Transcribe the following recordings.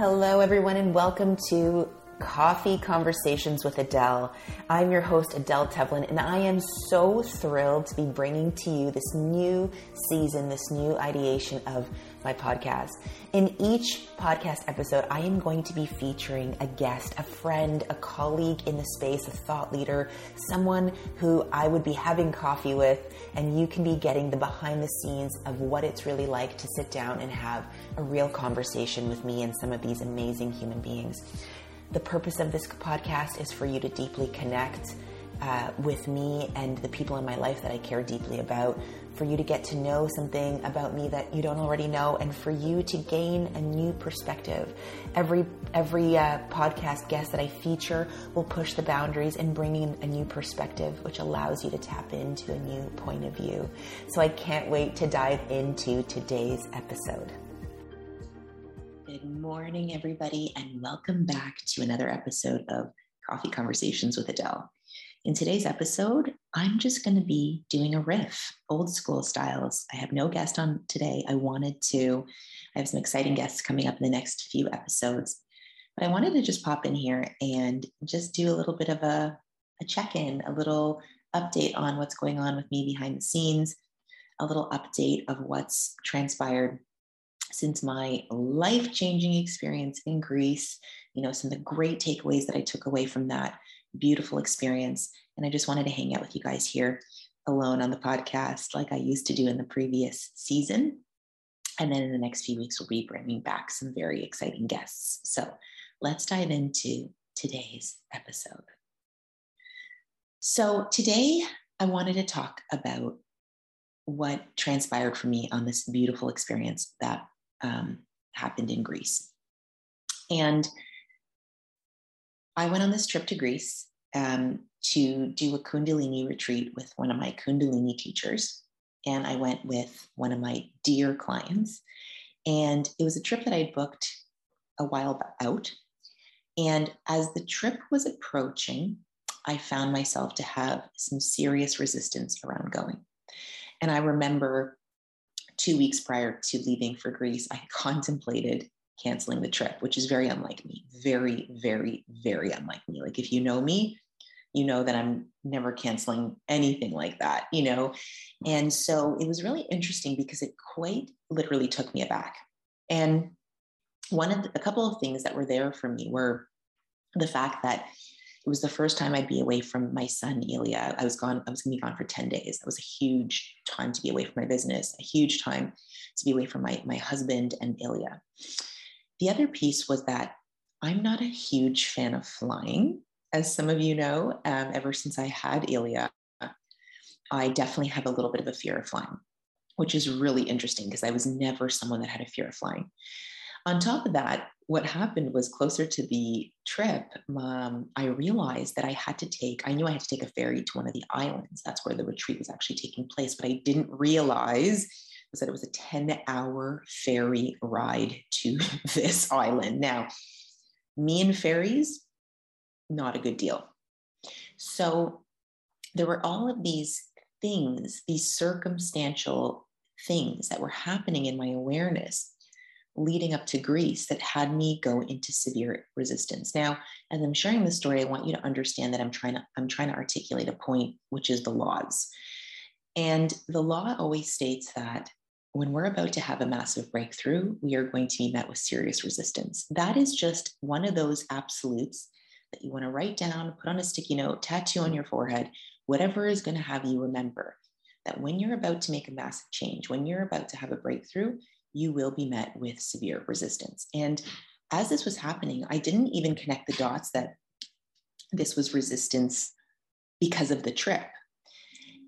Hello, everyone, and welcome to Coffee Conversations with Adele. I'm your host, Adele Tevlin, and I am so thrilled to be bringing to you this new season, this new ideation of my podcast. In each podcast episode, I am going to be featuring a guest, a friend, a colleague in the space, a thought leader, someone who I would be having coffee with, and you can be getting the behind the scenes of what it's really like to sit down and have a real conversation with me and some of these amazing human beings. The purpose of this podcast is for you to deeply connect uh, with me and the people in my life that I care deeply about, for you to get to know something about me that you don't already know, and for you to gain a new perspective. Every every uh, podcast guest that I feature will push the boundaries and bring in a new perspective, which allows you to tap into a new point of view. So I can't wait to dive into today's episode. Good morning, everybody, and welcome back to another episode of Coffee Conversations with Adele. In today's episode, I'm just going to be doing a riff, old school styles. I have no guest on today. I wanted to, I have some exciting guests coming up in the next few episodes, but I wanted to just pop in here and just do a little bit of a, a check in, a little update on what's going on with me behind the scenes, a little update of what's transpired since my life changing experience in Greece, you know, some of the great takeaways that I took away from that beautiful experience. And I just wanted to hang out with you guys here alone on the podcast, like I used to do in the previous season. And then in the next few weeks, we'll be bringing back some very exciting guests. So let's dive into today's episode. So today, I wanted to talk about what transpired for me on this beautiful experience that um, happened in Greece. And I went on this trip to Greece um, to do a Kundalini retreat with one of my Kundalini teachers. And I went with one of my dear clients. And it was a trip that I had booked a while out. And as the trip was approaching, I found myself to have some serious resistance around going. And I remember two weeks prior to leaving for Greece, I contemplated canceling the trip, which is very unlike me. Very, very, very unlike me. Like if you know me, you know that I'm never canceling anything like that, you know? And so it was really interesting because it quite literally took me aback. And one of the, a couple of things that were there for me were the fact that it was the first time I'd be away from my son, Ilya. I was gone, I was gonna be gone for 10 days. That was a huge time to be away from my business, a huge time to be away from my, my husband and Ilya. The other piece was that I'm not a huge fan of flying, as some of you know, um, ever since I had Ilya. I definitely have a little bit of a fear of flying, which is really interesting because I was never someone that had a fear of flying. On top of that, what happened was closer to the trip, um, I realized that I had to take, I knew I had to take a ferry to one of the islands. That's where the retreat was actually taking place, but I didn't realize was that it was a 10 hour ferry ride to this island. Now, me and ferries, not a good deal. So there were all of these things, these circumstantial things that were happening in my awareness leading up to Greece that had me go into severe resistance. Now, as I'm sharing this story, I want you to understand that I'm trying to I'm trying to articulate a point, which is the laws. And the law always states that when we're about to have a massive breakthrough, we are going to be met with serious resistance. That is just one of those absolutes that you want to write down, put on a sticky note, tattoo on your forehead, whatever is going to have you remember that when you're about to make a massive change, when you're about to have a breakthrough, you will be met with severe resistance. And as this was happening, I didn't even connect the dots that this was resistance because of the trip.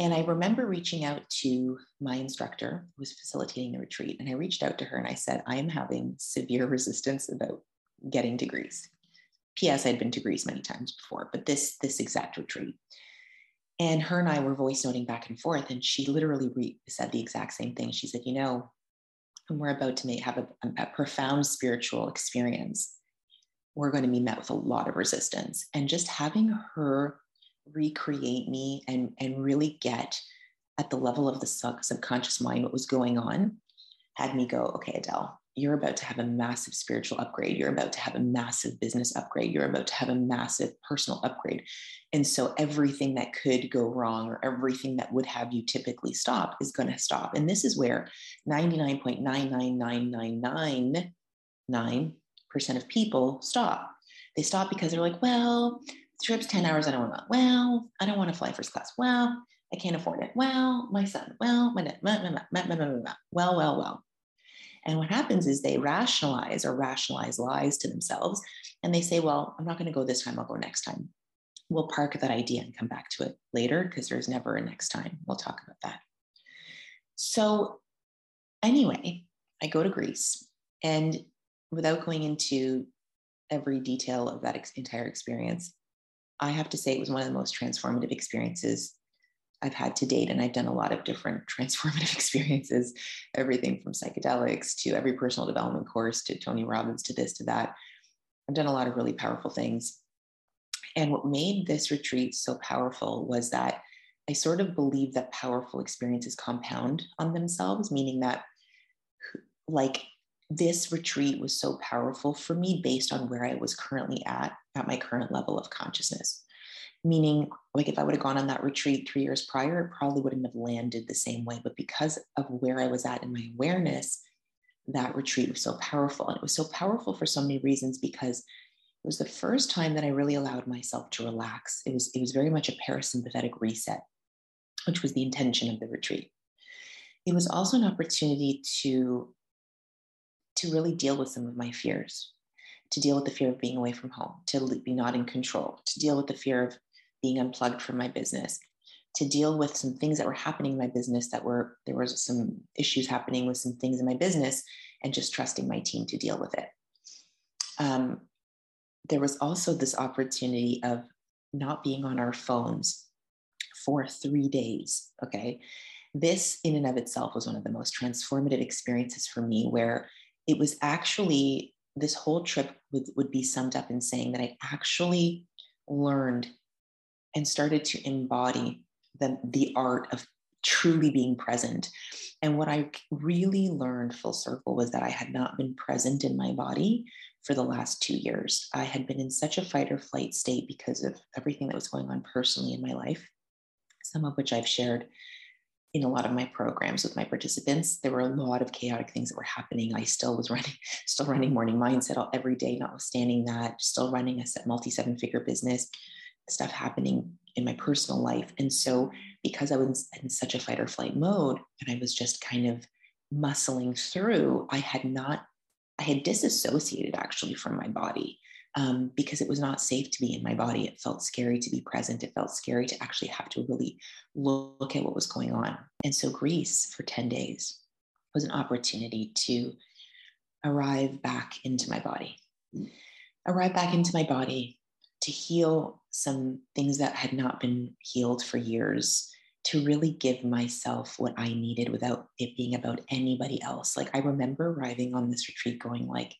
And I remember reaching out to my instructor who was facilitating the retreat. And I reached out to her and I said, I am having severe resistance about getting to Greece. P.S. I'd been to Greece many times before, but this, this exact retreat. And her and I were voice noting back and forth. And she literally re- said the exact same thing. She said, You know, when we're about to make, have a, a profound spiritual experience, we're going to be met with a lot of resistance. And just having her recreate me and, and really get at the level of the sub- subconscious mind what was going on had me go, okay, Adele, you're about to have a massive spiritual upgrade. You're about to have a massive business upgrade. You're about to have a massive personal upgrade. And so everything that could go wrong or everything that would have you typically stop is going to stop. And this is where 99.99999% of people stop. They stop because they're like, well, trip's 10 hours. I don't want. Well, I don't want to fly first class. Well, I can't afford it. Well, my son. Well, my dad. Well, well, well. And what happens is they rationalize or rationalize lies to themselves. And they say, well, I'm not going to go this time. I'll go next time. We'll park that idea and come back to it later because there's never a next time. We'll talk about that. So, anyway, I go to Greece. And without going into every detail of that ex- entire experience, I have to say it was one of the most transformative experiences I've had to date. And I've done a lot of different transformative experiences, everything from psychedelics to every personal development course to Tony Robbins to this to that. I've done a lot of really powerful things. And what made this retreat so powerful was that I sort of believe that powerful experiences compound on themselves, meaning that, like, this retreat was so powerful for me based on where I was currently at, at my current level of consciousness. Meaning like if i would have gone on that retreat three years prior it probably wouldn't have landed the same way. But because of where i was at in my awareness that retreat was so powerful. And it was so powerful for so many reasons because it was the first time that i really allowed myself to relax. It was it was very much a parasympathetic reset which was the intention of the retreat. It was also an opportunity to to really deal with some of my fears to deal with the fear of being away from home, to be not in control, to deal with the fear of being unplugged from my business to deal with some things that were happening in my business that were there was some issues happening with some things in my business and just trusting my team to deal with it. Um, there was also this opportunity of not being on our phones for three days okay? This in and of itself was one of the most transformative experiences for me where it was actually this whole trip would, would be summed up in saying that i actually learned and started to embody the, the art of truly being present. And what I really learned full circle was that I had not been present in my body for the last two years. I had been in such a fight or flight state because of everything that was going on personally in my life, some of which I've shared in a lot of my programs with my participants. There were a lot of chaotic things that were happening. I still was running, still running morning mindset every day, notwithstanding that, still running a multi seven figure business stuff happening in my personal life. And so, because I was in such a fight or flight mode and I was just kind of muscling through, I had not, I had disassociated actually from my body um, because it was not safe to be in my body. It felt scary to be present. It felt scary to actually have to really look at what was going on. And so, Greece for 10 days was an opportunity to arrive back into my body. Arrive back into my body to heal some things that had not been healed for years to really give myself what I needed without it being about anybody else. Like I remember arriving on this retreat going like,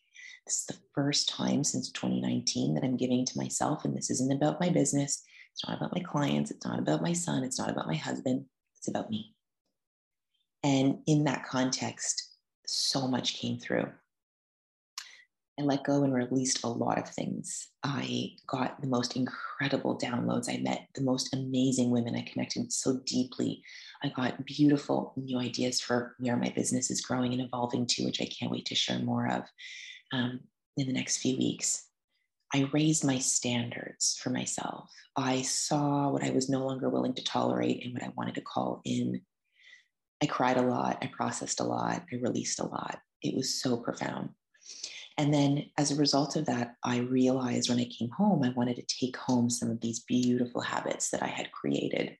is the first time since 2019 that I'm giving to myself. And this isn't about my business. It's not about my clients. It's not about my son. It's not about my husband. It's about me. And in that context, so much came through. I let go and released a lot of things. I got the most incredible downloads. I met the most amazing women. I connected so deeply. I got beautiful new ideas for where my business is growing and evolving to, which I can't wait to share more of um, in the next few weeks. I raised my standards for myself. I saw what I was no longer willing to tolerate and what I wanted to call in. I cried a lot. I processed a lot. I released a lot. It was so profound. And then as a result of that, I realized when I came home, I wanted to take home some of these beautiful habits that I had created.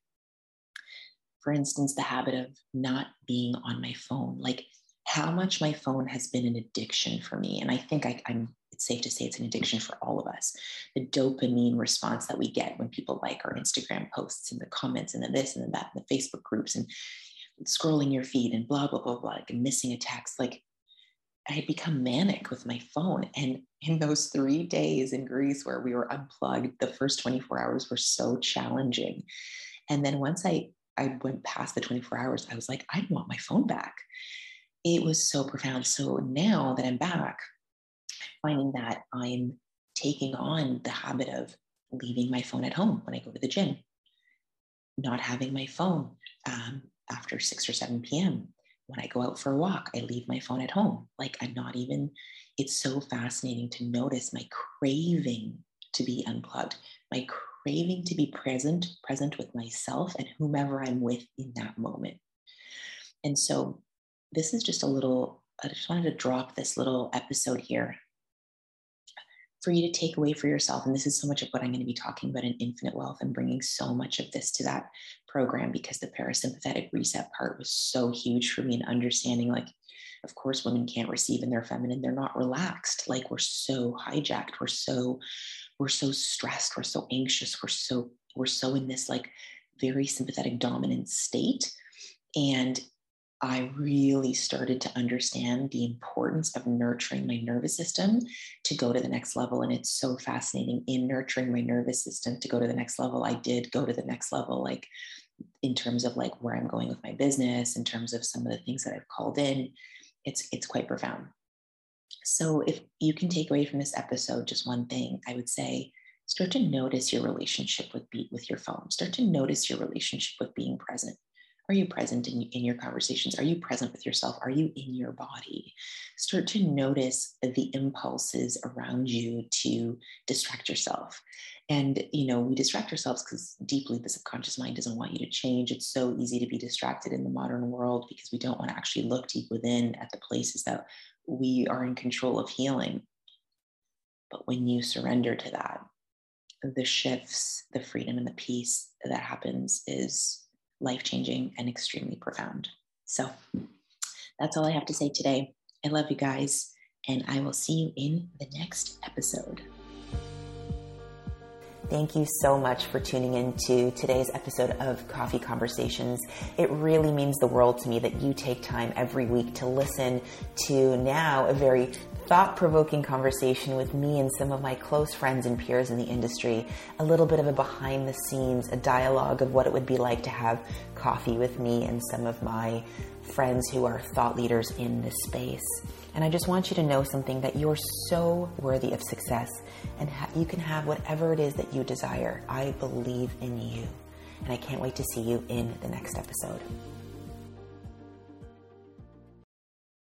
For instance, the habit of not being on my phone, like how much my phone has been an addiction for me. And I think I, am it's safe to say it's an addiction for all of us. The dopamine response that we get when people like our Instagram posts and the comments and the this and the that and the Facebook groups and scrolling your feed and blah, blah, blah, blah, like missing a text. Like I had become manic with my phone. And in those three days in Greece where we were unplugged, the first 24 hours were so challenging. And then once I, I went past the 24 hours, I was like, I want my phone back. It was so profound. So now that I'm back, finding that I'm taking on the habit of leaving my phone at home when I go to the gym, not having my phone um, after 6 or 7 p.m. When I go out for a walk, I leave my phone at home. Like I'm not even, it's so fascinating to notice my craving to be unplugged, my craving to be present, present with myself and whomever I'm with in that moment. And so this is just a little, I just wanted to drop this little episode here for you to take away for yourself. And this is so much of what I'm going to be talking about in Infinite Wealth and bringing so much of this to that program because the parasympathetic reset part was so huge for me in understanding like, of course, women can't receive in their feminine. They're not relaxed. Like we're so hijacked. We're so, we're so stressed. We're so anxious. We're so, we're so in this like very sympathetic dominant state. And I really started to understand the importance of nurturing my nervous system to go to the next level. And it's so fascinating in nurturing my nervous system to go to the next level. I did go to the next level, like in terms of like where I'm going with my business, in terms of some of the things that I've called in. It's it's quite profound. So if you can take away from this episode just one thing, I would say start to notice your relationship with be, with your phone. Start to notice your relationship with being present are you present in, in your conversations? Are you present with yourself? Are you in your body? Start to notice the impulses around you to distract yourself. And, you know, we distract ourselves because deeply the subconscious mind doesn't want you to change. It's so easy to be distracted in the modern world because we don't want to actually look deep within at the places that we are in control of healing. But when you surrender to that, the shifts, the freedom, and the peace that happens is life changing and extremely profound. So that's all I have to say today. I love you guys, and I will see you in the next episode. Thank you so much for tuning in to today's episode of Coffee Conversations. It really means the world to me that you take time every week to listen to now a very thought provoking conversation with me and some of my close friends and peers in the industry, a little bit of a behind the scenes, a dialogue of what it would be like to have coffee with me and some of my friends who are thought leaders in this space. And I just want you to know something that you're so worthy of success and ha- you can have whatever it is that you desire. I believe in you. And I can't wait to see you in the next episode.